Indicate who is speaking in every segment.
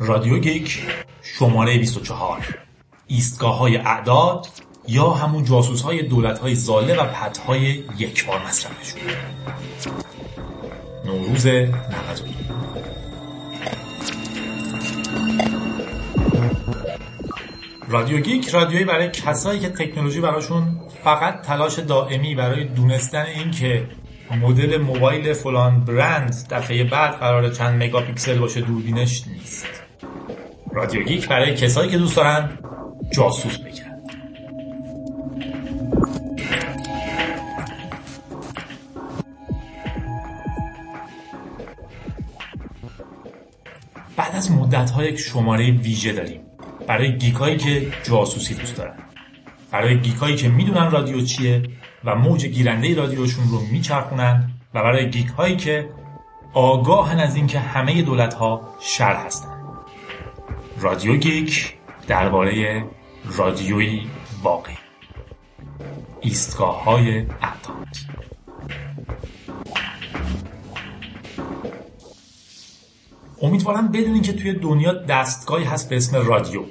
Speaker 1: رادیو گیک شماره 24 ایستگاه های اعداد یا همون جاسوس های دولت های ضاله و پدهای یک بار مصرفشون. نوروز 92 رادیو گیک رادیویی برای کسایی که تکنولوژی براشون فقط تلاش دائمی برای دونستن این که مدل موبایل فلان برند دفعه بعد قرار چند مگاپیکسل باشه دوربینش نیست. رادیو گیک برای کسایی که دوست دارن جاسوس بگن بعد از مدت ها یک شماره ویژه داریم. برای geek هایی که جاسوسی دوست دارن. برای geek هایی که می‌دونن رادیو چیه و موج گیرنده رادیوشون رو میچرخونن و برای geek هایی که آگاهن از اینکه همه دولت ها شر هستن. رادیو گیک درباره رادیوی واقعی. ایستگاه های اعداد امیدوارم بدونین که توی دنیا دستگاهی هست به اسم رادیو.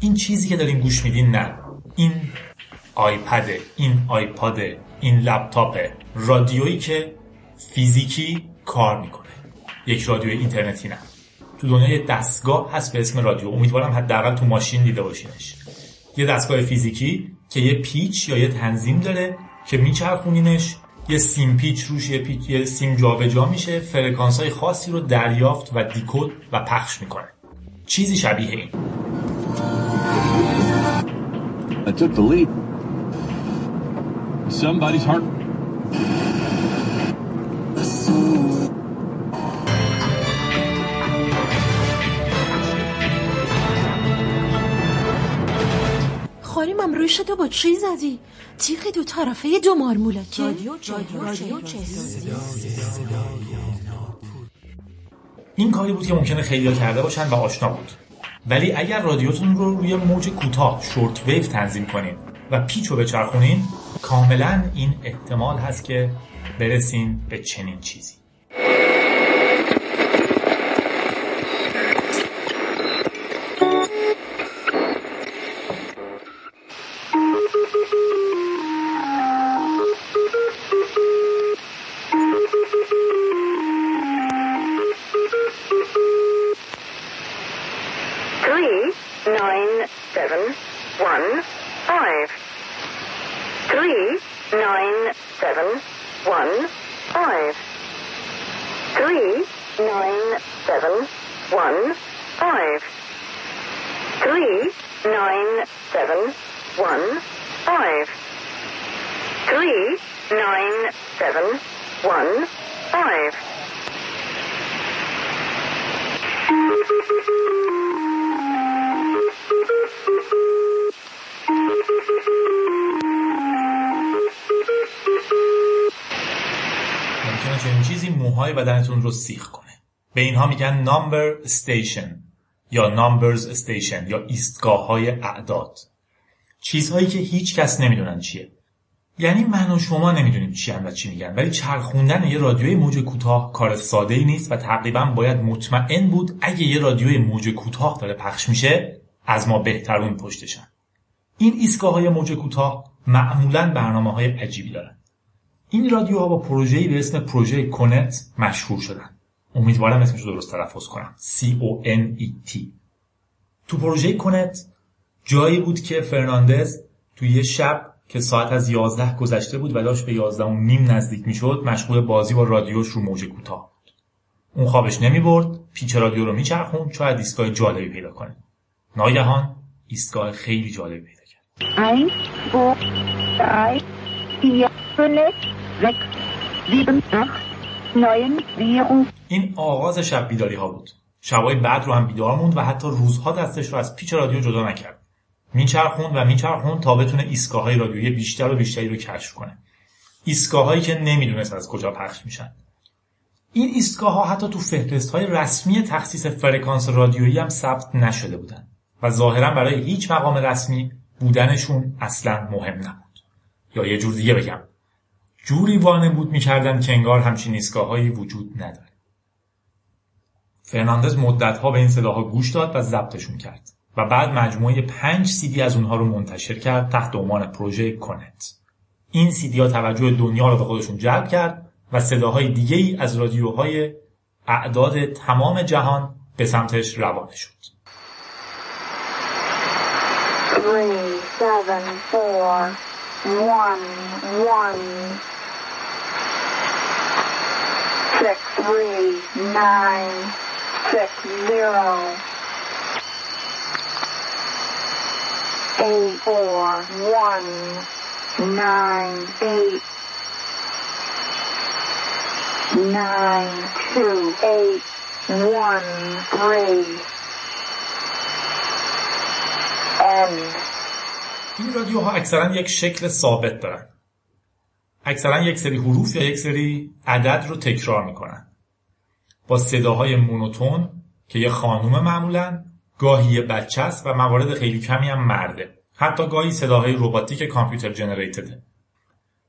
Speaker 1: این چیزی که دارین گوش میدین نه. این آیپده این آیپاده این لپتاپه رادیویی که فیزیکی کار می‌کنه. یک رادیو اینترنتی نه. تو دنیا یه دستگاه هست به اسم رادیو. امیدوارم حداقل تو ماشین دیده باشینش. یه دستگاه فیزیکی که یه پیچ یا یه تنظیم داره که میچرخونینش. یه سیم پیچ روش یه, پیچ، یه سیم جابجا جا میشه فرکانس های خاصی رو دریافت و دیکود و پخش می‌کنه چیزی شبیه این
Speaker 2: I took the lead. Somebody's heart.
Speaker 3: شده با چی زدی؟ تیغ دو طرفه دو مارمولکه رادیو رادیو
Speaker 1: این کاری بود که ممکنه خیلی کرده باشن و آشنا بود. ولی اگر رادیوتون رو روی موج کوتاه شورت ویو تنظیم کنین و پیچ رو بچرخونین کاملا این احتمال هست که برسین به چنین چیزی. بدنتون رو سیخ کنه. به اینها میگن نامبر استیشن یا نامبرز استیشن یا ایستگاه های اعداد. چیزهایی که هیچ کس نمی‌دونن چیه. یعنی من و شما نمی‌دونیم چی و چی میگن ولی چرخوندن یه رادیوی موج کوتاه کار ساده ای نیست و تقریبا باید مطمئن بود اگه یه رادیوی موج کوتاه داره پخش میشه از ما بهترون پشتشن. این ایستگاه های موج کوتاه معمولا برنامه های عجیبی دارن. این رادیوها با پروژه‌ای به اسم پروژه کنت مشهور شدن. امیدوارم اسمش رو درست تلفظ کنم. C O N E T. تو پروژه کنت جایی بود که فرناندز تو یه شب که ساعت از 11 گذشته بود و داشت به 11 و نیم نزدیک می‌شد مشغول بازی با رادیوش رو موج کوتاه بود. اون خوابش نمی برد پیچ رادیو رو میچرخون شاید ایستگاه جالبی پیدا کنه. ناگهان ایستگاه خیلی جالبی پیدا کرد. این آغاز شب بیداری ها بود. شبای بعد رو هم بیدار موند و حتی روزها دستش رو از پیچ رادیو جدا نکرد. میچرخوند و میچرخوند تا بتونه ایستگاه های رادیویی بیشتر و بیشتری رو کشف کنه. ایستگاه هایی که نمی‌دونست از کجا پخش میشن. این ایستگاه ها حتی تو فهرست های رسمی تخصیص فرکانس رادیویی هم ثبت نشده بودن و ظاهرا برای هیچ مقام رسمی بودنشون اصلا مهم نبود. یا یه جور دیگه بگم. جوری وانمود می‌کردن که انگار همچین ایستگاههایی وجود نداره. فرناندز مدتها به این صداها گوش داد و ضبطشون کرد و بعد مجموعه پنج سیدی از اونها رو منتشر کرد تحت عنوان پروژه کنت این سیدی ها توجه دنیا رو به خودشون جلب کرد و صداهای دیگه ای از رادیوهای اعداد تمام جهان به سمتش روانه شد.
Speaker 4: Three, seven, four, one, one, six, three, nine, six, zero, eight, four, one, nine, eight, nine, two, eight, one, three, end.
Speaker 1: این رادیوها اکثرا یک شکل ثابت دارن اکثرا یک سری حروف یا یک سری عدد رو تکرار می‌کنن. با صداهای مونوتون که یه خانوم معمولا گاهی یه بچه است و موارد خیلی کمی هم مرده. حتی گاهی صداهای رباتیک کامپیوتر جنریتده.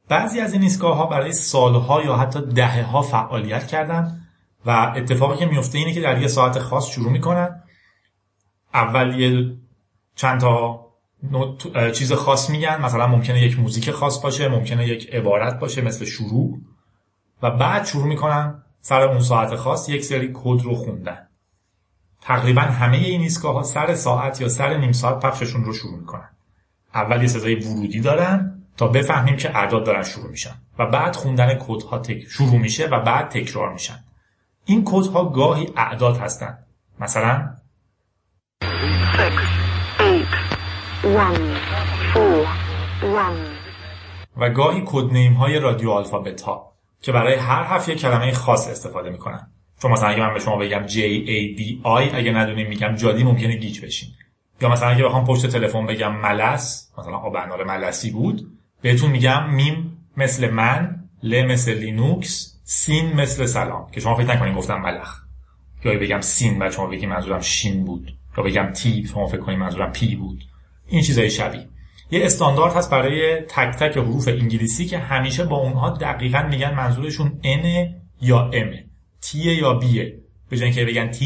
Speaker 1: بعضی از این ایستگاه ها برای سالها یا حتی دهه ها فعالیت کردن و اتفاقی که میفته اینه که در یه ساعت خاص شروع می‌کنن. اول یه چند تا چیز خاص میگن. مثلا ممکنه یک موزیک خاص باشه ممکنه یک عبارت باشه مثل شروع. و بعد شروع می‌کنن سر اون ساعت خاص یک سری کد رو خوندن. تقریبا همه این ایستگاه ها سر ساعت یا سر نیم ساعت پخششون رو شروع می‌کنن. اول یه صدای ورودی دارن تا بفهمیم که اعداد دارن شروع میشن. و بعد خوندن کدها تک شروع میشه و بعد تکرار میشن. این کدها گاهی اعداد هستن. مثلا و گاهی code name های radio alphabet ها که برای هر حرف یک کلمه خاص استفاده می‌کنن. چون مثلا اگه من به شما بگم J A D I اگه ندونیم میگم جادی ممکنه گیج بشین. یا مثلا اگه بخوام پشت تلفن بگم ملس مثلا آب انار ملسی بود بهتون میگم میم مثل من ل مثل لینوکس سین مثل سلام که شما فکر نکنین گفتم ملخ. یا بگم سین و شما بگیم منظورم شین بود. یا بگم تی شما فکر کنید منظورم پی بود. این چیزای شبیه. یه استاندارد هست برای تک تک حروف انگلیسی که همیشه با اونها دقیقا میگن منظورشون n یا m. T یا b. به جای اینکه بگن t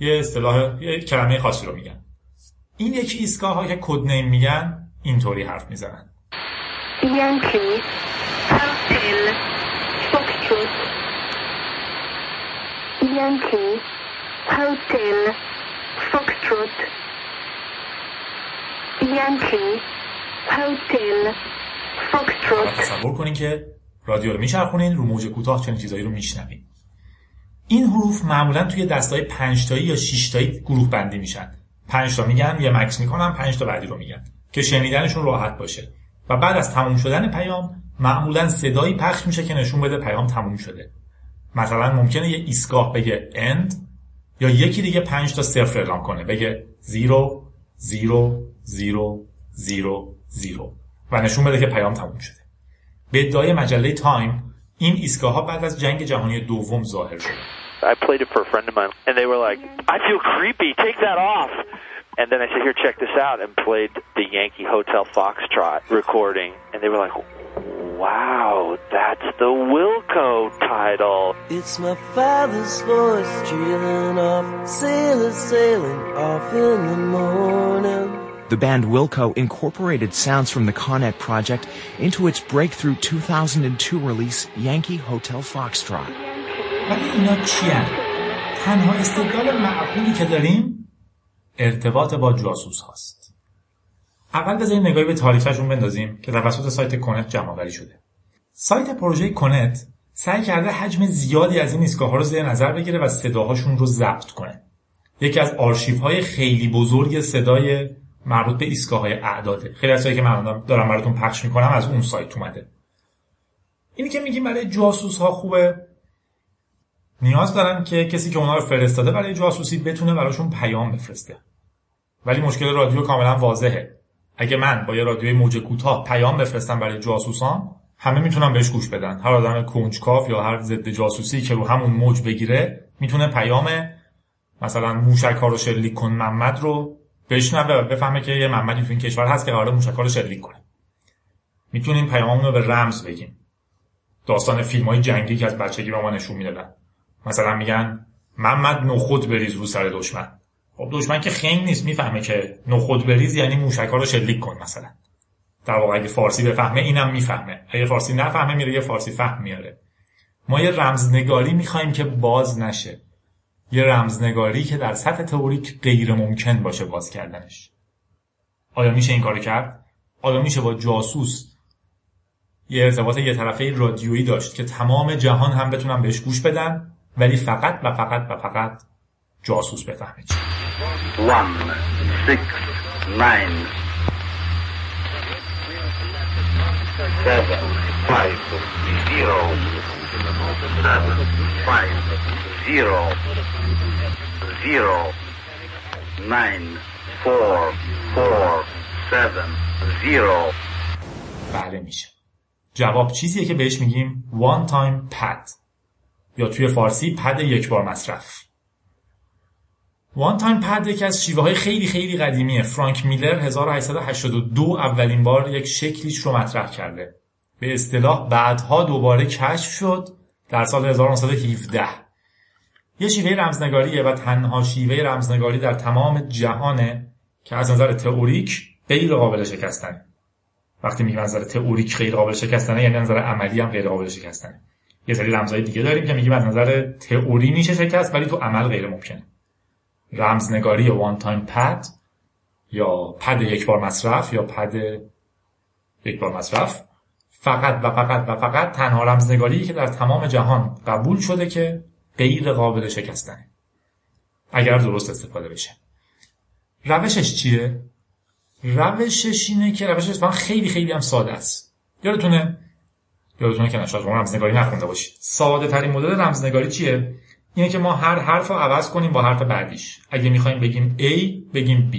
Speaker 1: یه اصطلاح یه کلمه خاصی رو میگن. این یکی ایستگاه ها که کد نیم میگن اینطوری حرف می‌زنن.
Speaker 4: Yankee, Hotel, Foxtrot. Yankee, Hotel, Foxtrot. Yankee,
Speaker 1: حالا
Speaker 4: Foxtrot.
Speaker 1: تصور کنین که رادیو رو میچرخونین رو موج کوتاه چنین چیزایی رو میشنوین. این حروف معمولا توی دستای 5 تایی یا 6 تایی گروه بندی میشن. 5 تا میگن یه مکس می‌کنن 5 تا بعدی رو میگن که شنیدنشون راحت باشه. و بعد از تموم شدن پیام معمولا صدایی پخش میشه که نشون بده پیام تموم شده. مثلا ممکنه یه ایستگاه بگه end یا یکی دیگه 5 تا صفر اعلام کنه بگه 0 0 0 0 0 و nشون بده که پیام تموم شده به ادعای مجله تایم این ایستگاه ها بعد از جنگ جهانی دوم ظاهر شد
Speaker 5: I played it for a friend of mine, and they were like, "I feel creepy. Take that off." And then I said, "Here, check this out," and played the Yankee Hotel Foxtrot recording, and they were like, "Wow, that's the Wilco title."
Speaker 6: It's my father's voice trailing off, sailors sailing off in the morning.
Speaker 7: The band Wilco incorporated sounds from the Connet project into its breakthrough 2002 release, Yankee Hotel Foxtrot.
Speaker 1: ولی اینا چیان؟ تنها استدلال معقولی که داریم ارتباط با جاسوس هاست اول بذاریم نگاهی به تاریخشون بندازیم که توسط سایت کنت جمع شده سایت پروژه کنت سعی کرده حجم زیادی از این ایستگاه رو زیر نظر بگیره و صداهاشون رو ضبط کنه یکی از آرشیف های خیلی بزرگ صدای مربوط به ایستگاه های اعداده خیلی از که من دارم براتون پخش می‌کنم از اون سایت اومده. اینی که میگیم برای جاسوس ها خوبه نیاز دارن که کسی که اونا رو فرستاده برای جاسوسی بتونه براشون پیام بفرسته. ولی مشکل رادیو کاملا واضحه. اگه من با یه رادیوی موج کوتاه پیام بفرستم برای جاسوسان همه می‌تونن بهش گوش بدن. هر آدم کنجکاو یا هر ضد جاسوسی که رو همون موج بگیره می‌تونه پیام مثلا موشک ها رو شلیک کن محمد رو بشنوه و بفهمه که یه محمدی تو این کشور هست که قراره موشک ها رو شلیک کنه. می‌تونیم پیاممون رو به رمز بگیم. داستان فیلم های جنگی که از بچگی به ما نشون می‌دادن. مثلا میگن محمد نخود بریز رو سر دشمن. خب دشمن که خنگ نیست می‌فهمه که نخود بریز یعنی موشک ها رو شلیک کن مثلا. در واقع اگه فارسی بفهمه اینم می‌فهمه. اگه فارسی نفهمه میره یه فارسی فهم میاره. ما یه رمزنگاری می‌خوایم که باز نشه. یه رمزنگاری که در سطح تئوریک غیر ممکن باشه باز کردنش. آیا میشه این کارو کرد؟ آیا میشه با جاسوس یه ارتباط یه طرفه رادیویی داشت که تمام جهان هم بتونن بهش گوش بدن ولی فقط و فقط و فقط جاسوس بفهمه چی؟
Speaker 8: Seven, five, zero,
Speaker 1: بله میشه. جواب چیزیه که بهش میگیم؟ One time pad. یا توی فارسی پد یک بار مصرف. وان تایم پد یکی از شیوه های خیلی خیلی قدیمیه. فرانک میلر 1882 اولین بار یک شکلیش رو مطرح کرده. به اصطلاح بعدها دوباره کشف شد. در سال 1917 یه شیوه رمزنگاریه و تنها شیوه رمزنگاری در تمام جهانه که از نظر تئوریک غیر قابل شکستنه. وقتی میگیم از نظر تئوریک غیر قابل شکستنه یعنی از نظر عملی هم غیر قابل شکستنه. یه سری رمزهای دیگه داریم که میگیم از نظر تئوری میشه شکست ولی تو عمل غیر ممکنه. رمزنگاری وان تایم پد یا پد یک بار مصرف یا پد یک بار مصرف. فقط و فقط و فقط تنها رمزنگاری که در تمام جهان قبول شده که غیر قابل شکستنه. اگر درست استفاده بشه. روشش چیه؟ روشش اینه که روشش خیلی خیلی هم ساده است. یادتونه؟ یادتونه که نشاید شما رمزنگاری نخونده باشید. ساده ترین مدل رمزنگاری چیه؟ اینه که ما هر حرف رو عوض کنیم با حرف بعدیش. اگه می‌خوایم بگیم A بگیم B.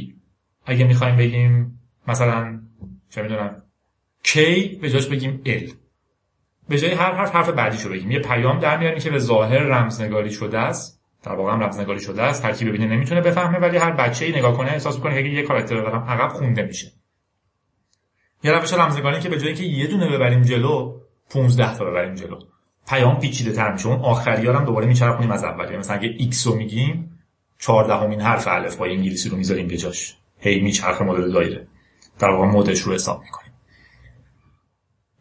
Speaker 1: اگه می‌خوایم بگیم مثلا چه می‌دونم K به جاش بگیم L. به جای هر حرف حرف بعدیش رو بگیم. یه پیام در میاریم که به ظاهر رمزنگاری شده است. در واقع هم رمزنگاری شده است. هر کی ببینه نمی‌تونه بفهمه ولی هر بچه‌ای نگاه کنه احساس می‌کنه که یه کاراکتر دارم. عقب خونده میشه. یه روش رمزنگاری که به جایی که یه دونه ببریم جلو 15 تا ببریم جلو. پیام پیچیده تر میشه. اون آخری هم دوباره میچرخونیم از اولی. مثلا اگه X رو میگیم 14 همین حرف الف با انگلیسی رو می‌ذاریم به جاش. هی میچرخه مدل دایره. در واقع mod ش رو حساب می‌کنیم.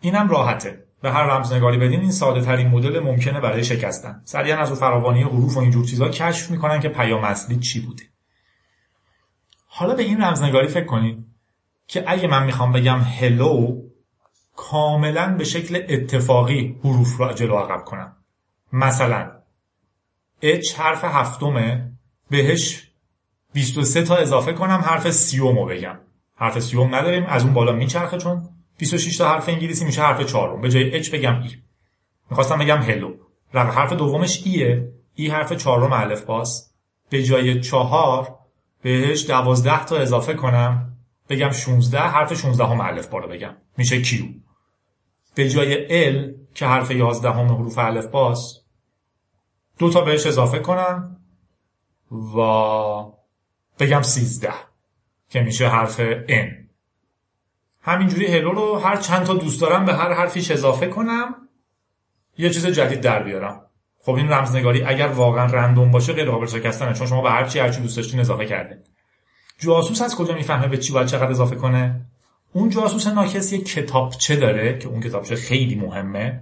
Speaker 1: اینم راحته. به هر رمزنگاری بدین این ساده ترین مدل ممکنه برای شکستن. سریعا از فراوانی حروف و اینجور چیزا کشف می‌کنن که پیام اصلی چی بوده. حالا به این رمزنگاری فکر کنید که اگه من می‌خوام بگم hello کاملا به شکل اتفاقی حروف را جلو عقب کنم. مثلا H حرف هفتمه بهش 23 تا اضافه کنم حرف سیومو بگم. حرف سیوم نداریم از اون بالا میچرخه چون 26 تا حرف انگلیسی میشه حرف چهارم. به جای H بگم E می‌خواستم بگم hello حرف دومش E ه E حرف چهارم الف باس به جای چهار بهش دوازده تا اضافه کنم. بگم 16 حرف 16 هم الف با رو بگم. میشه کیو به جای ال که حرف 11 هم حروف الف باس دو تا بهش اضافه کنم. و بگم 13 که میشه حرف n. همینجوری هلو رو هر چند تا دوست دارم به هر حرفیش اضافه کنم یه چیز جدید در بیارم. خب این رمزنگاری اگر واقعا رندوم باشه غیر قابل شکستنه چون شما به هر چی هر چی دوست داشتین اضافه کردین. جاسوس از کجا می‌فهمه به چی باید چقدر اضافه کنه؟ اون جاسوس ناکس یه کتابچه داره که اون کتابچه خیلی مهمه.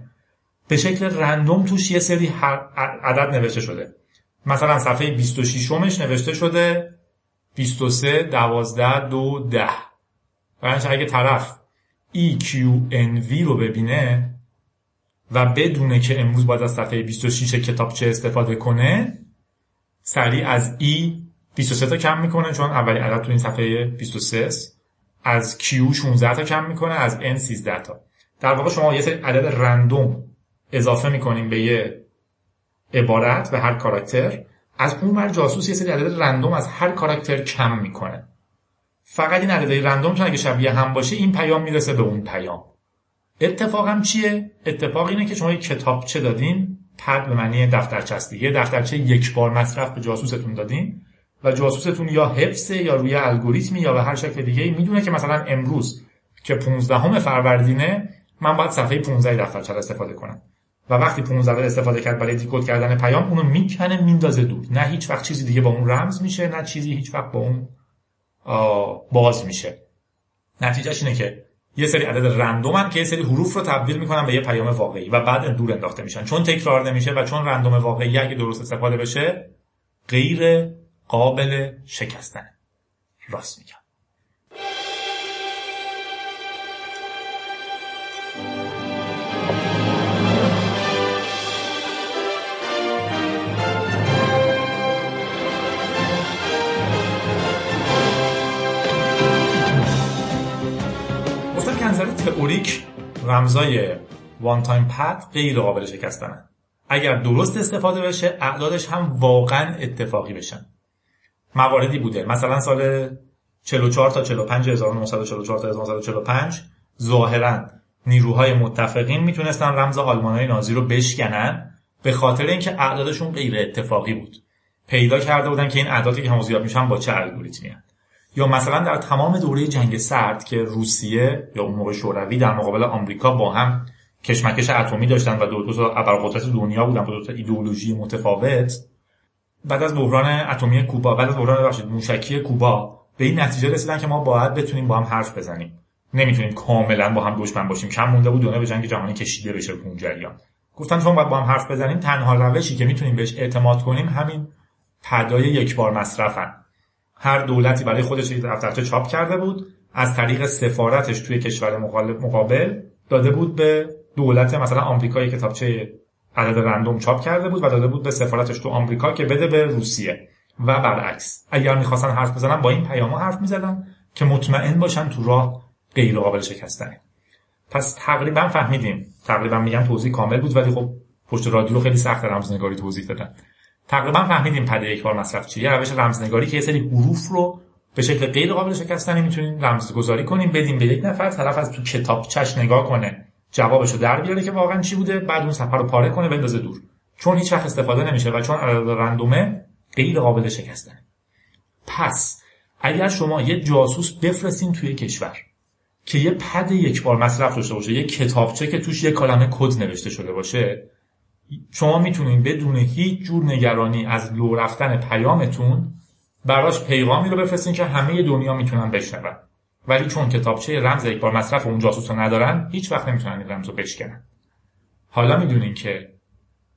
Speaker 1: به شکل رندوم توش یه سری عدد نوشته شده. مثلا صفحه 26 مش نوشته شده 23 12 2 10 برنش اگه طرف EQNV رو ببینه و بدونه که امروز باید از صفحه 26 کتابچه استفاده کنه سریع از E 23 تا کم می‌کنه چون اولی عدد تو این صفحه 23 است. از Q 16 تا کم می‌کنه از N 13 تا. در واقع شما یه سری عدد رندوم اضافه می‌کنیم به یه عبارت به هر کاراکتر. از اون ور جاسوس یه سری عدد رندوم از هر کاراکتر کم می‌کنه. فقط این عددهای رندوم چون اگه شبیه هم باشه این پیام می‌رسه به اون پیام. اتفاقم چیه؟ اتفاق اینه که شما یک کتابچه دادین؟ پد به معنی دفترچه است دیگه دفترچه یک بار مصرف به جاسوستون دادین و جاسوستون یا حفظه یا روی الگوریتمی یا به هر شکل دیگه می‌دونه که مثلا امروز که 15 فروردینه من باید صفحه 15 دفترچه استفاده کنم. و وقتی 15 استفاده کرد برای دیکود کردن پیام اونو می‌کنه میندازه دور. نه هیچ وقت چیزی دیگه با اون رمز میشه نه چیزی هیچ وقت با اون باز میشه. نتیجهش اینه که یه سری عدد رندومن که یه سری حروف رو تبدیل می‌کنن به یه پیام واقعی و بعد دور انداخته میشن. چون تکرار نمیشه و چون رندوم واقعی اگه درست استفاده بشه غیر قابل شکستن راست میگم. نظر تئوریک رمزای وان تایم پد غیر قابل شکستنن اگر درست استفاده بشه اعدادش هم واقعا اتفاقی بشن. مواردی بوده. مثلا سال 44 تا 45 1944 تا 1945 ظاهرا نیروهای متفقین می‌تونستن رمز آلمانهای نازی رو بشکنن به خاطر اینکه اعدادشون غیر اتفاقی بود. پیدا کرده بودن که این اعدادی که همزیاد میشن با چه الگوریتمی هن. یا مثلا در تمام دوره جنگ سرد که روسیه یا اون موقع شوروی در مقابل آمریکا با هم کشمکش اتمی داشتن و دو تا ابرقدرت دنیا بودن با دو تا ایدئولوژی متفاوت بعد از بحران اتمی کوبا بعد از بحران بخشید موشکی کوبا به این نتیجه رسیدن که ما باید بتونیم با هم حرف بزنیم. نمی‌تونیم کاملا با هم دشمن باشیم. کم مونده بود دنیا به جنگ جهانی کشیده بشه اون جریان. گفتن چون باید با هم حرف بزنیم. تنها روشی که می‌تونیم بهش اعتماد کنیم همین پدای یک بار مصرفن. هر دولتی برای خودش یک دفترچه چاپ کرده بود از طریق سفارتش توی کشور مقابل داده بود به دولت مثلا آمریکا کتابچه عدد رندوم چاپ کرده بود و داده بود به سفارتش تو آمریکا که بده به روسیه. و برعکس اگر می‌خواستن حرف بزنن با این پیامو حرف می‌زدن که مطمئن باشن تو راه غیر قابل شکستنه. پس تقریبا فهمیدیم. تقریبا میگم توضیح کامل بود ولی خب پشت رادیو خیلی سخت رمزنگاری توضیح دادن. تقریبا فهمیدیم پده یک بار مصرف چیه. روش رمزنگاری که یه سری حروف رو به شکل غیر قابل شکستنی می‌تونیم رمزگذاری کنیم بدیم به یک نفر طرف از تو کتابچش نگاه کنه جوابشو در بیاره که واقعا چی بوده بعد اون سفر رو پاره کنه بندازه دور. چون هیچ وقت استفاده نمیشه و چون عدد رندومه غیر قابل شکستنه. پس اگر شما یه جاسوس بفرستین توی کشور که یه پد یک بار مصرف داشته باشه یه کتابچه که توش یه کلمه کد نوشته شده باشه شما می‌تونین بدون هیچ جور نگرانی از لو رفتن پیامتون براش پیغامی رو بفرستین که همه دنیا می‌تونن بشنون ولی چون کتابچه رمز یک بار مصرف اون جاسوس رو ندارن هیچ وقت نمی‌تونن این رمز رو بشکنن حالا می‌دونین که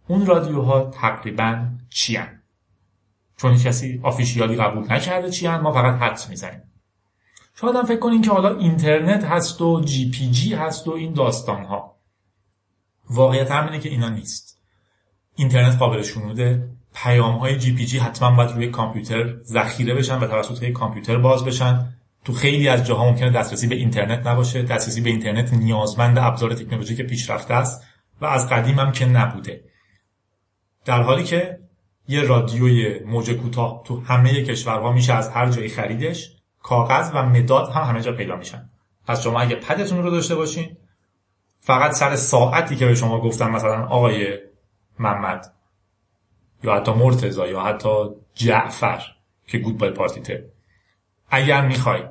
Speaker 1: اون رادیوها تقریبا چی هن؟ چون کسی آفیشیالی قبول نکرده چی؟ ما فقط حدس می‌زنیم شاید هم فکر کنین که حالا اینترنت هست و جی پی جی هست و این داستان ها واقعیت هم اینه که اینا نیست اینترنت قابل شنوده پیام های جی پی جی حتما باید روی کامپیوتر ذخیره بشن و توسط یک کامپیوتر باز بشن. تو خیلی از جاها ممکنه دسترسی به اینترنت نباشه. دسترسی به اینترنت نیازمند ابزار تکنولوژی که پیشرفته است و از قدیم هم که نبوده. در حالی که یه رادیوی موج کوتاه تو همه کشورها میشه از هر جایی خریدش کاغذ و مداد هم همه جا پیدا میشن. پس شما اگه پدتون رو داشته باشین فقط سر ساعتی که به شما گفتم مثلا آقای محمد یا حتی مرتزا یا حتی جعفر که گود بای پارتیته اگر می‌خوای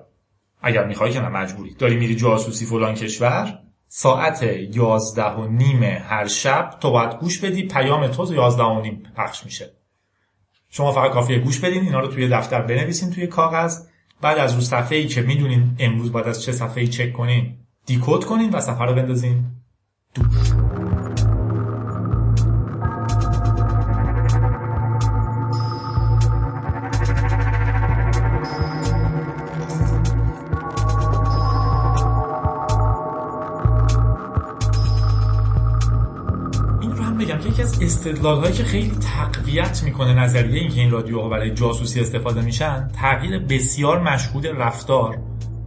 Speaker 1: اگر می‌خوای که نه داری میری جاسوسی فلان کشور ساعت یازده و نیم هر شب تو باید گوش بدی پیام تو یازده و نیم پخش میشه. شما فقط کافیه گوش بدین اینا رو توی دفتر بنویسین توی کاغذ. بعد از رو صفحه ای که می‌دونین امروز باید از چه صفحه ای چک کنین دیکود کنین و صفحه رو بندازین. دور استدلال هایی که خیلی تقویت می‌کنه نظریه اینکه این رادیوها برای جاسوسی استفاده میشن تغییر بسیار مشهود رفتار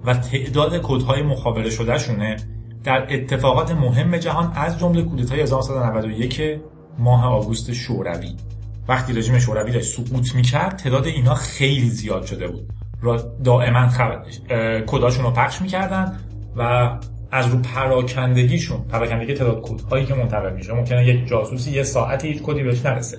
Speaker 1: و تعداد کدهای مخابره شده شونه در اتفاقات مهم جهان از جمله کودتای 1991 ماه آگوست شوروی. وقتی رژیم شوروی داشت سقوط می‌کرد تعداد اینا خیلی زیاد شده بود. را دائما خب... کداشون رو پخش می‌کردن و از رو پراکندگیشون پراکندگی تعداد کدهایی که منتقل میشه. ممکنه یک جاسوسی یه ساعتی هیچ کدی بهش نرسه.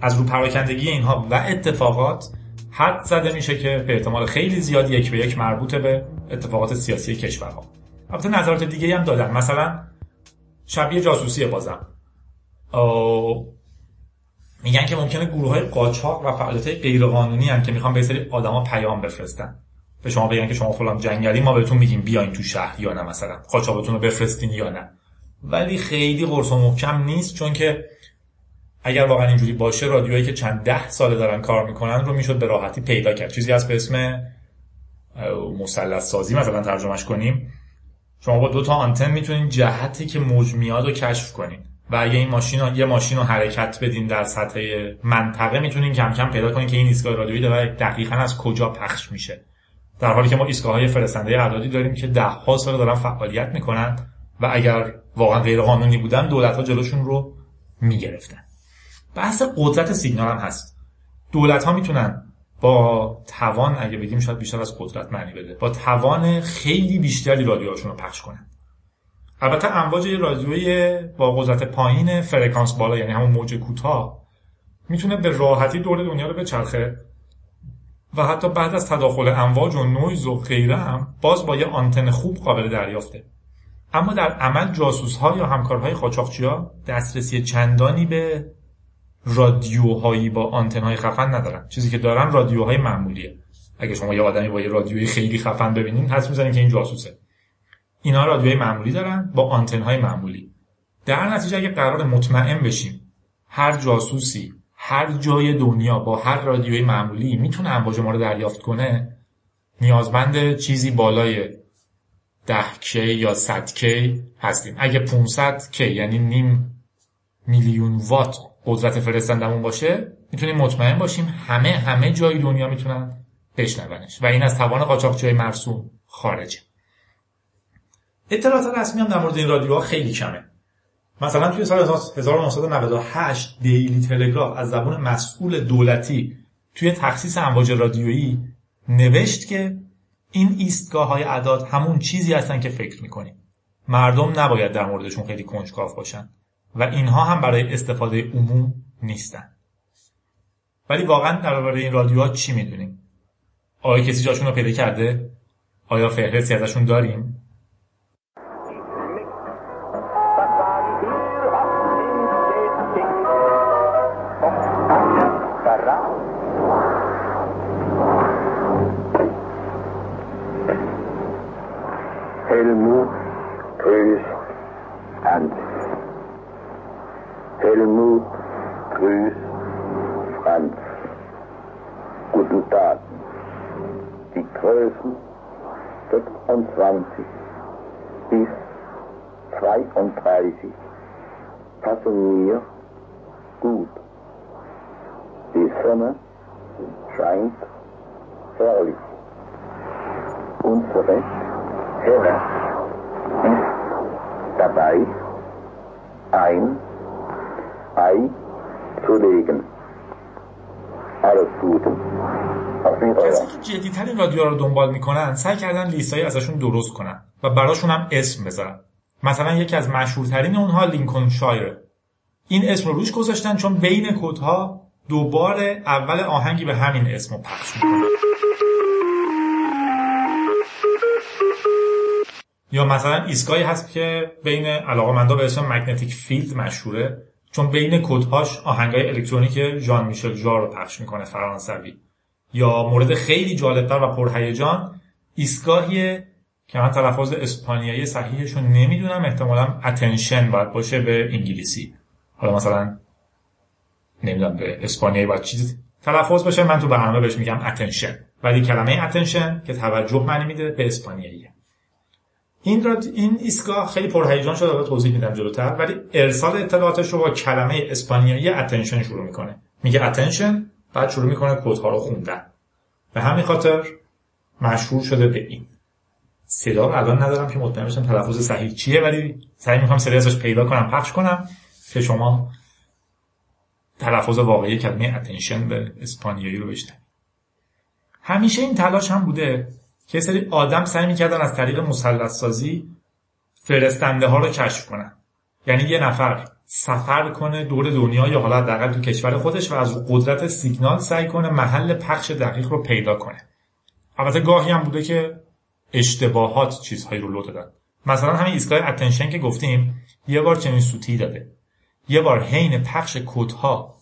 Speaker 1: از رو پراکندگی اینها و اتفاقات حد زده میشه که به احتمال خیلی زیاد یک به یک مربوط به اتفاقات سیاسی کشورها. البته نظرات دیگه هم دادن. مثلا شبیه جاسوسی بازم. میگن که ممکنه گروه های قاچاق و فعالیت غیرقانونی هم که می‌خوان به سری آدما پیام بفرستن. به شما بگن که شما فلان جنگلی ما بهتون میگیم بیاین تو شهر یا نه مثلا. قاچاقتون رو بفرستین یا نه. ولی خیلی قرص و محکم نیست چون که اگر واقعا اینجوری باشه رادیوهایی که چند ده ساله دارن کار می‌کنن رو می‌شد به راحتی پیدا کرد. چیزی از به اسم مثلث سازی مثلا ترجمهش کنیم. شما با دو تا آنتن می‌تونین جهتی که موج میاد رو کشف کنین. و اگه این ماشین یه ماشین رو حرکت بدین در سطح منطقه می‌تونین کم کم پیدا کنین که این ایستگاه رادیویی داره دقیقا از کجا پخش میشه. در حالی که ما ایستگاه های فرستنده اعدادی داریم که ده ها سال دارن فعالیت می‌کنن و اگر واقعا غیر قانونی بودن دولت ها جلوشون رو می‌گرفتن. بحث قدرت سیگنال هم هست. دولت ها می‌تونن با توان اگه بگیم شاید بیشتر از قدرت معنی بده با توان خیلی بیشتری رادیوهاشون رو پخش کنن. البته امواج رادیوی با قدرت پایین فرکانس بالا یعنی همون موج کوتاه می‌تونه به راحتی دور دنیا رو بچرخه. و حتی بعد از تداخل امواج و نویز و غیره هم باز با یه آنتن خوب قابل دریافته. اما در عمل جاسوس ها یا همکارهای قاچاقچی ها دسترسی چندانی به رادیوهایی با آنتن های خفن ندارن. چیزی که دارن رادیوهای معمولیه. اگه شما یه آدمی با یه رادیوی خیلی خفن ببینین حس می‌زنین که این جاسوسه. اینا رادیوهای معمولی دارن با آنتن های معمولی. در نتیجه اگه قرار مطمئن بشیم هر جاسوسی هر جای دنیا با هر رادیوی معمولی می‌تونه امواج ما رو دریافت کنه؟ نیازمند چیزی بالای 10 کی یا 100 کی هستیم. اگه 500 کی یعنی نیم میلیون وات قدرت فرستندمون باشه می‌تونیم مطمئن باشیم همه همه جای دنیا می‌تونن بشنونش. و این از توان قاچاقچی مرسوم خارجه. اطلاعات رسمی هم در مورد این رادیوها خیلی کمه. مثلا توی سال 1998 دیلی تلگراف از زبان مسئول دولتی توی تخصیص امواج رادیویی نوشت که این ایستگاه های عداد همون چیزی هستن که فکر می‌کنیم مردم نباید در موردشون خیلی کنجکاو باشن و اینها هم برای استفاده عموم نیستن. ولی واقعا درباره این رادیوها چی می‌دونیم؟ آیا کسی جاشون رو پیدا کرده؟ آیا فهرستی ازشون داریم؟
Speaker 8: Mir gut. Die Sonne scheint herrlich. Unsere Herr ist dabei, ein Ei zu legen. Alles Gute.
Speaker 1: کسی. که جدیتر رادیو رو دنبال می‌کنن سعی کردن لیستایی ازشون درست کنن و براشون هم اسم بذارن مثلا یکی از مشهورترین اونها لینکن شایره این اسم رو روش گذاشتن چون بین کدها دوبار اول آهنگی به همین اسم رو پخش می‌کنه یا مثلا ایستگاهی هست که بین علاقمندا به اسم Magnetic Field مشهوره چون بین کدهاش آهنگای الکترونیک ژان میشل ژار رو پخش می‌کنه فرانسوی. یا مورد خیلی جالبتر و پرهیجان ایستگاهیه که من تلفظ اسپانیایی صحیحش رو نمی‌دونم احتمالا attention باید باشه به انگلیسی. حالا مثلا نمی‌دونم به اسپانیایی باید چیز تلفظ باشه من تو برنامه بهش میگم attention ولی کلمه attention که توجه معنی میده به اسپانیاییه این راد... این ایستگاه خیلی پرهیجان شده و توضیح میدم جلوتر ولی ارسال اطلاعاتش رو با کلمه اسپانیایی attention شروع می‌کنه. میگه attention بعد شروع می‌کنه کدها رو خوندن. به همین خاطر مشهور شده به این. صدا رو الان ندارم که مطمئن بشم تلفظ صحیح چیه ولی سعی می‌کنم صدای ازش پیدا کنم پخش کنم. که شما تلفظ واقعی کلمه اتنشن به اسپانیایی رو بشنوید. همیشه این تلاش هم بوده که سری آدم سعی می‌کردن از طریق مسلط سازی فرستنده ها رو کشف کنن. یعنی یه نفر سفر کنه دور دنیا یا حالا حداقل تو کشور خودش و از قدرت سیگنال سعی کنه محل پخش دقیق رو پیدا کنه. البته گاهی هم بوده که اشتباهات چیزهایی رو لو دادن. مثلا همین ایستگاه attention که گفتیم یه بار چنین سوتی داده. یه بار حین پخش کدها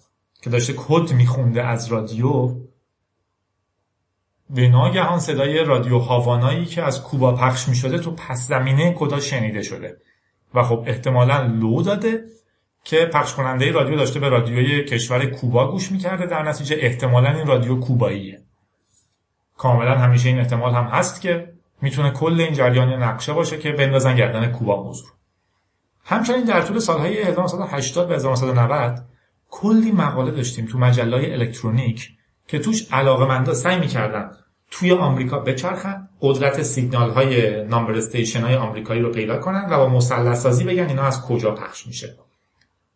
Speaker 1: که داشته کد میخونده از رادیو به ناگهان صدای رادیو هاوانایی که از کوبا پخش می‌شده تو پس زمینه کدا شنیده شده. و خب احتمالا لو داده که پخش کننده رادیو داشته به رادیوی کشور کوبا گوش می‌کرده در نتیجه احتمالا این رادیو کوباییه. کاملا همیشه این احتمال هم هست که می‌تونه کل این جریان نقشه باشه که بندازن گردن کوبا موضوع. همچنین در طول سالهای 1980 و 1990 کلی مقاله داشتیم تو مجله الکترونیک که توش علاقمندا سعی می‌کردن توی آمریکا بچرخن قدرت سیگنال های نامبر استیشن های آمریکایی رو پیدا کنن و با مثلث سازی بگن اینا از کجا پخش میشه.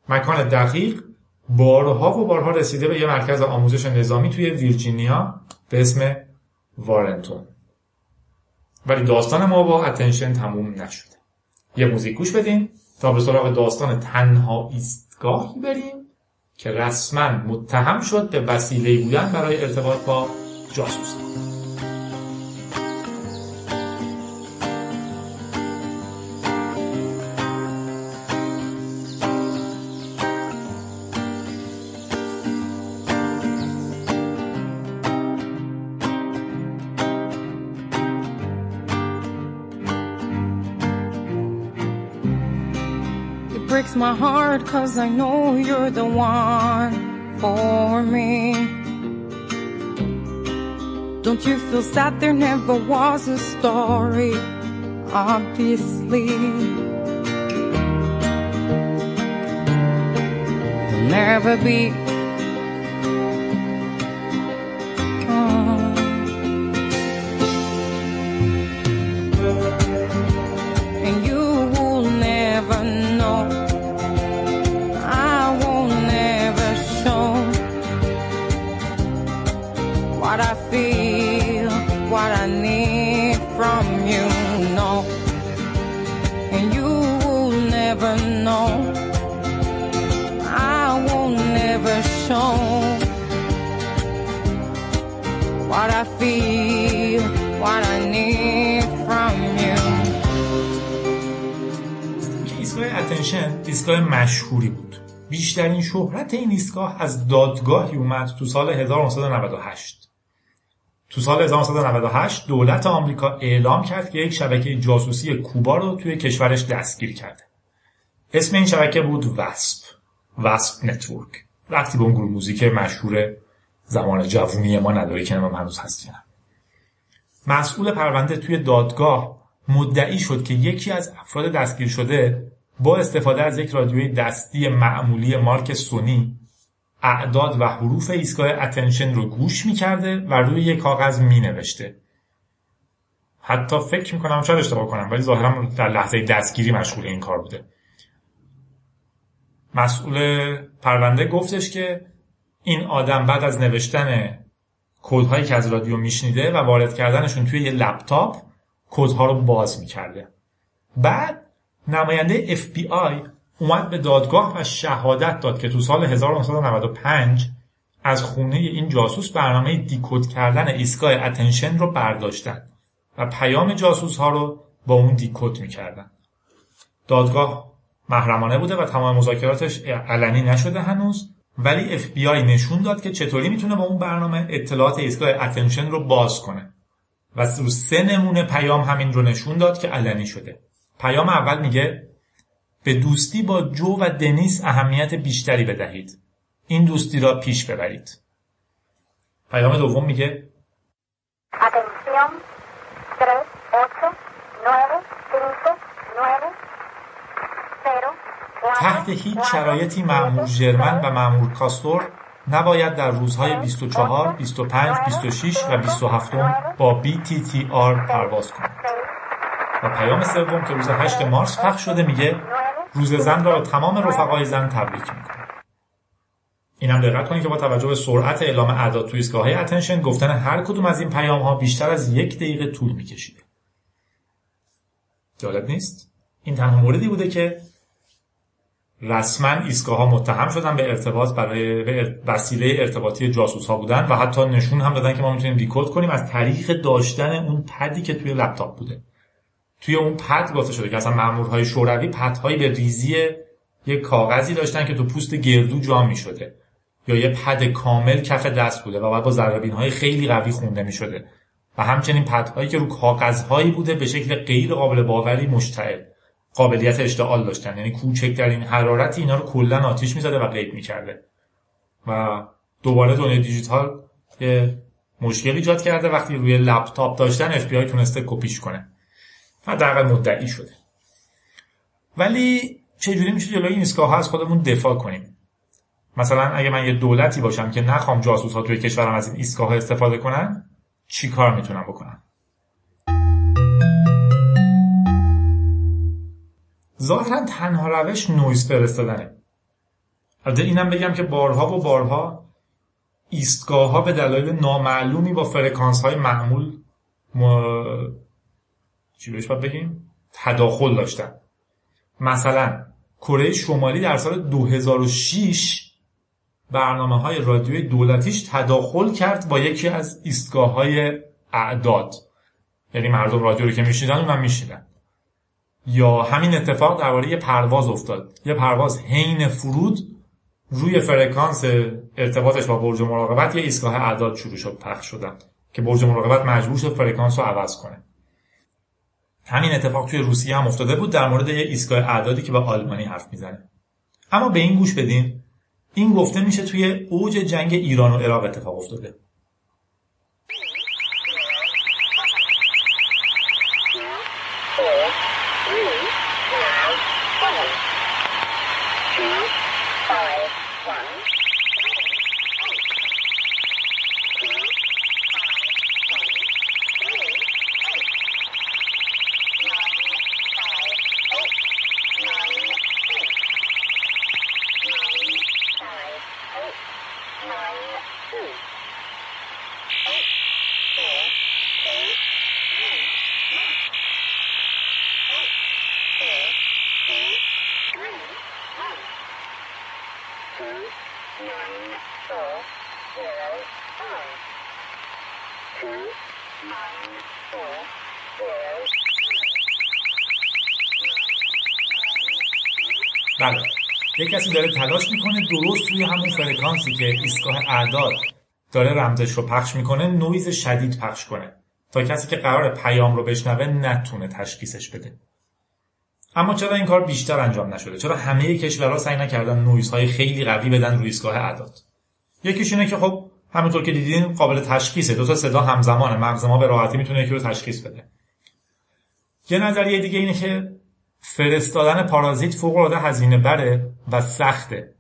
Speaker 1: مکان دقیق بارها و بارها رسیده به یه مرکز آموزش نظامی توی ویرجینیا به اسم وارنتون. ولی داستان ما با اتنشن تموم نشده. یه موزیک گوش بدیم تا به سراغ داستان تنها ایستگاهی بریم که رسما متهم شد به وسیله بودن برای ارتباط با جاسوس
Speaker 9: my heart cause I know you're the one for me. Don't you feel sad there never was a story? Obviously. There'll never be.
Speaker 1: ایستگاه مشهوری بود. بیشترین شهرت این ایستگاه از دادگاهی اومد تو سال 1998 تو سال 1998 دولت آمریکا اعلام کرد که یک شبکه جاسوسی کوبا رو توی کشورش دستگیر کرده. اسم این شبکه بود Wasp Wasp Network. ربطی به اون گروه موزیک مشهور زمان جوونی ما نداره که ما هنوز هستیم. مسئول پرونده توی دادگاه مدعی شد که یکی از افراد دستگیر شده با استفاده از یک رادیوی دستی معمولی مارک سونی اعداد و حروف ایستگاه اتنشن رو گوش می‌کرده و روی یک کاغذ مینوشته. حتی فکر می‌کنم شاید اشتباه کنم ولی ظاهرا در لحظه دستگیری مشغول این کار بوده. مسئول پرونده گفتش که این آدم بعد از نوشتن کودهایی که از رادیو میشنیده و وارد کردنشون توی یه لپتاپ کودها رو باز می‌کرده. بعد نماینده FBI اومد به دادگاه و شهادت داد که تو سال 1995 از خونه این جاسوس برنامه دیکود کردن ایستگاه اتنشن رو برداشتن و پیام جاسوس ها رو با اون دیکود می‌کردن. دادگاه محرمانه بوده و تمام مذاکراتش علنی نشده هنوز ولی FBI نشون داد که چطوری می‌تونه با اون برنامه اطلاعات ایستگاه اتنشن رو باز کنه. و رو سه نمونه پیام همین رو نشون داد که علنی شده. پیام اول میگه به دوستی با جو و دنیس اهمیت بیشتری بدهید این دوستی را پیش ببرید پیام دوم میگه
Speaker 10: Atención. 3, 8, 9, 5, 9, 0,
Speaker 1: تحت هیچ شرایطی مأمور ژرمن و مأمور کاستور نباید در روزهای 24, 25, 26 و 27 با BTTR پرواز کنند. پیام سوم که روز 8 مارس پخش شده میگه روز زن را به تمام رفقای زن تبریک می‌کنه. اینم دقت کنید که با توجه به سرعت اعلام اعداد تو ایستگاه‌های اتنشن گفتن هر کدوم از این پیام ها بیشتر از یک دقیقه طول میکشیده. جالب نیست؟ این تنها موردی بوده که رسما ایستگاه ها متهم شدن به ارتباط برای به وسیله ارتباطی جاسوس ها بودن و حتی نشون هم دادن که ما می‌تونیم دیکود کنیم از طریق داشتن اون پدی که توی لپتاپ بوده توی اون پد گفته شده که اصلا مامورهای شوروی پدهایی به ریزی یه کاغذی داشتن که تو پوست گردو جا می شده یا یه پد کامل کف دست بوده و بعد با ذره‌بین های خیلی قوی خونده می شده و همچنین پدهایی که رو کاغذهایی بوده به شکل غیر قابل باوری مشتعل قابلیت اشتعال داشتن. یعنی کوچکترین حرارتی اینا رو کلا آتیش می‌زده و غیب می‌کرده. و دوباره دنیای دیجیتال یه مشکل ایجاد کرده وقتی روی لپتاپ داشتن اف تونسته کپیش کنه. حداقل مدعی شده. ولی چجوری میشه جلوی این ها از خودمون دفاع کنیم؟ مثلا اگه من یه دولتی باشم که نخوام جاسوس ها توی کشورم از این ایستگاه استفاده کنن چی کار می‌تونم بکنم؟ ظاهرا تنها روش نویز فرستادنه. البته اینم بگم که بارها و بارها ایستگاه ها به دلایل نامعلومی با فرکانس های معمول. چی بهش باید بگیم؟ تداخل داشتن. مثلا کره شمالی در سال 2006 برنامه های رادیوی دولتیش تداخل کرد با یکی از ایستگاه های اعداد. یعنی مردم رادیو رو که میشیدن اونم میشیدن یا همین اتفاق درباره یه پرواز افتاد. یه پرواز حین فرود روی فرکانس ارتباطش با برج مراقبت یه ایستگاه اعداد شروع شد پخش شدن که برج مراقبت مجبور شد فرکانس رو عوض کنه. همین اتفاق توی روسیه هم افتاده بود در مورد یه ایستگاه اعدادی که به آلمانی حرف می‌زنه. اما به این گوش بدین این گفته میشه توی اوج جنگ ایران و عراق اتفاق افتاده. یک کسی داره تلاش می‌کنه درست روی همون فرکانسی که ایستگاه اعداد داره رمزش رو پخش می‌کنه نویز شدید پخش کنه. تا کسی که قراره پیام رو بشنوه نتونه تشخیصش بده. اما چرا این کار بیشتر انجام نشده؟ چرا همه کشورها سعی نکردن نویزهای خیلی قوی بدن روی ایستگاه اعداد؟ یکیش اینه که خب همونطور که دیدین قابل تشخیصه. دو تا صدا همزمانه. مغز ما به راحتی می‌تونه یکی رو تشخیص بده. یه نظریه دیگه اینه که فرستادن پارازیت فوق العاده هزینه بره و سخته.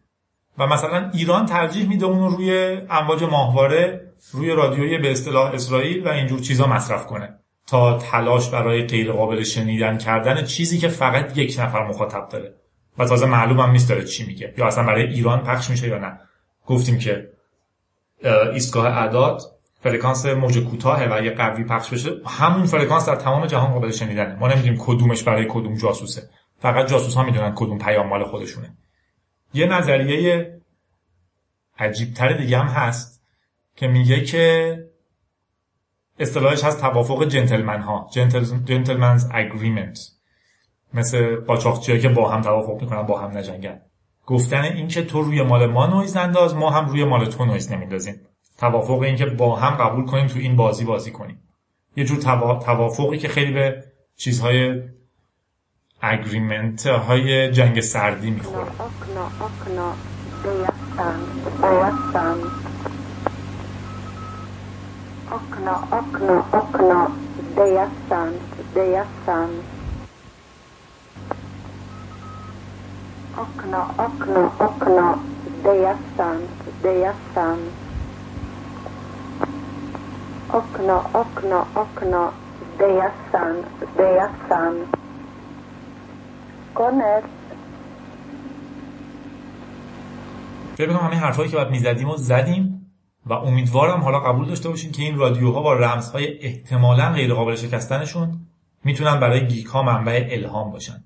Speaker 1: و مثلا ایران ترجیح میده اون روی امواج ماهواره روی رادیوی به اصطلاح اسرائیل و اینجور چیزا مصرف کنه. تا تلاش برای غیر قابل شنیدن کردن چیزی که فقط یک نفر مخاطب داره. و تازه معلوم هم نیست داره چی میگه. یا اصلا برای ایران پخش میشه یا نه. گفتیم که ایستگاه اعداد فرکانس موج کوتاهه و اگه قوی پخش بشه همون فرکانس در تمام جهان قابل شنیدنه. ما نمی‌دونیم کدومش برای کدوم جاسوسه. فقط جاسوس ها می‌دونن کدوم پیام مال خودشونه. یه نظریه عجیبتر دیگه هم هست که میگه که اصطلاحش هست توافق جنتلمن ها gentlemen's agreement. مثل قاچاقچی‌ها که با هم توافق می‌کنن با هم نجنگن. گفتن این که تو روی مال ما نویز ننداز ما هم روی مال تو نویز نمیندازیم. توافق این که با هم قبول کنیم تو این بازی بازی کنیم یه جور توافقی که خیلی به چیزهای اگریمنت های جنگ سردی می‌خوره
Speaker 4: Okno, okno, okno, gde ja sam, gde ja sam. Okno, okno, okno, gde ja sam, gde ja sam. Okno, okno, okno, gde ja sam, gde ja sam. Konec.
Speaker 1: فکر کنم همه حرفایی که باید می‌زدیم و زدیم و امیدوارم حالا قبول داشته باشین که این رادیوها با رمزهای احتمالا غیر قابل شکستنشون می‌تونن برای گیک ها منبع الهام باشن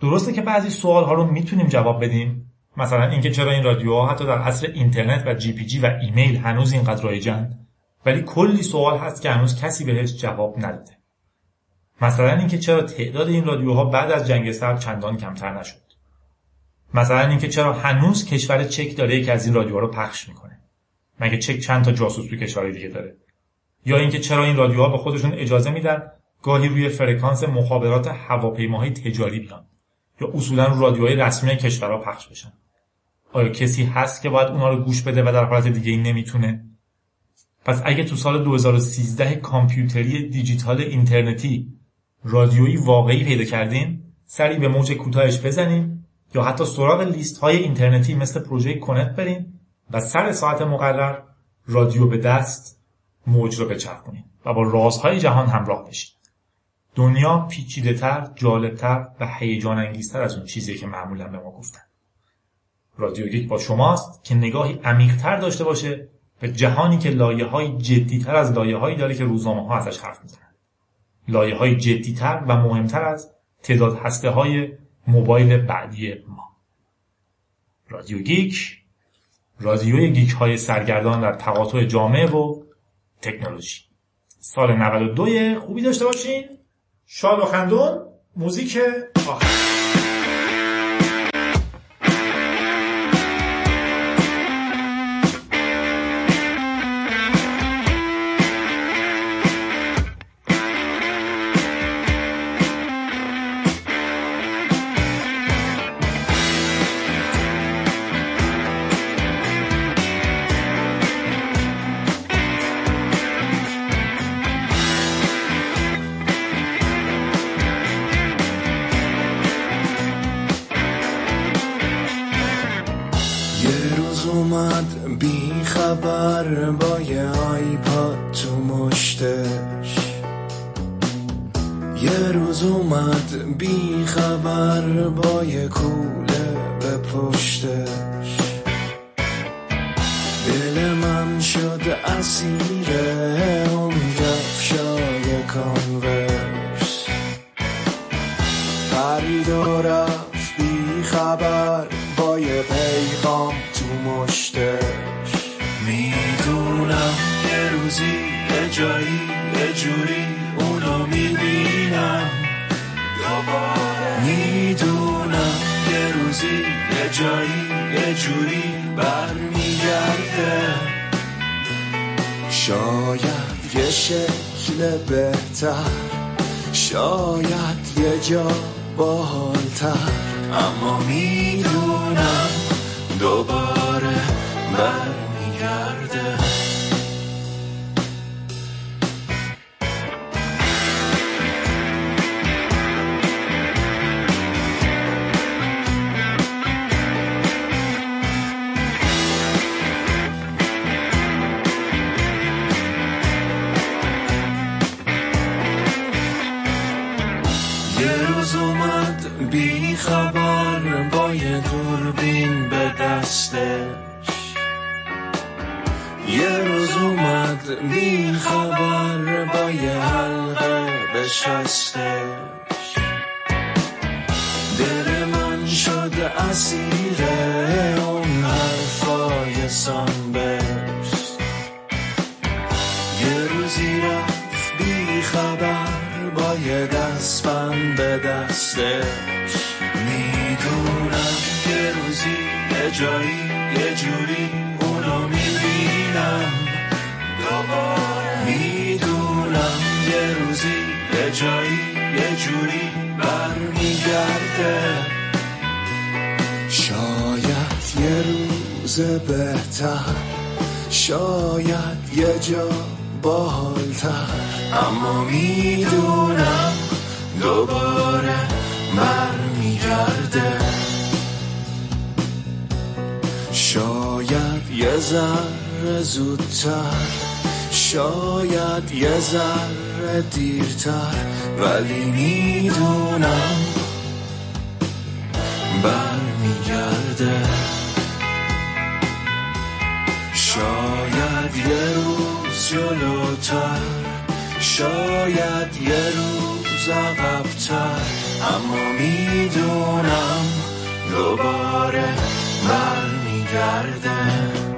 Speaker 1: درسته که بعضی سوال ها رو می‌تونیم جواب بدیم مثلا اینکه چرا این رادیوها حتی در عصر اینترنت و جی پی جی و ایمیل هنوز اینقدر رایجند ولی کلی سوال هست که هنوز کسی بهش جواب نداده. مثلا اینکه چرا تعداد این رادیوها بعد از جنگ سرد چندان کمتر نشد. مثلا اینکه چرا هنوز کشور چک داره یکی از این رادیوها رو پخش می‌کنه. مگه چک چند تا جاسوس تو کشورهای دیگه داره؟ یا اینکه چرا این رادیوها به خودشون اجازه میدن گاهی روی فرکانس مخابرات هواپیماهای تجاری بیان یا اصولا رادیوهای رسمی کشورها پخش بشن؟ آیا کسی هست که باید اونا رو گوش بده و در حالت دیگه این نمی‌تونه؟ پس اگه تو سال 2013 کامپیوتری دیجیتال اینترنتی رادیویی واقعی پیدا کردین سری به موج کوتاهش بزنین یا حتی سراغ لیست های اینترنتی مثل پروژه کنت برین و سر ساعت مقرر رادیو به دست موج رو بچرخونین و با رازهای جهان همراه بشین دنیا پیچیده تر، جالبتر و هیجان انگیزتر از اون چیزی که معمولا به ما گفتن. رادیو گیک با شماست که نگاهی عمیقتر داشته باشه جهانی که لایه های جدیتر از لایه هایی داره که روزنامه ها ازش حرف می‌زنن. لایه های جدیتر و مهمتر از تعداد هسته های موبایل بعدی ما. رادیو گیک رادیوی گیک های سرگردان در تقاطع جامعه و تکنولوژی سال 92 خوبی داشته باشین شاد و خندون موزیک آخر
Speaker 11: با یه پیغام تو مشتش. می‌دونم یه روزی یه جایی یه جوری اونو می‌بینم. دوباره می‌دونم یه روزی یه جایی یه جوری برمیگرده. شاید یه شکل بهتر شاید یه جا باحالتر. اما می‌دونم دوباره برمیگرده به شستش دل من شد اسیر اون حرفای سانبرس یه روزی رفت بی خبر با یه دستبند به دستش. می‌دونم یه روزی یه جایی یه جوری اونو می‌بینم. دوباره جایی یه جوری برمیگرده. شاید یه روز بهتر شاید یه جا باحالتر. اما می‌دونم دوباره برمیگرده. شاید یه ذره زودتر شاید یه ذره و دیرتر ولی می‌دونم برمیگرده. شاید یه روز جلوتر شاید یه روز عقبتر اما می‌دونم دوباره برمیگرده.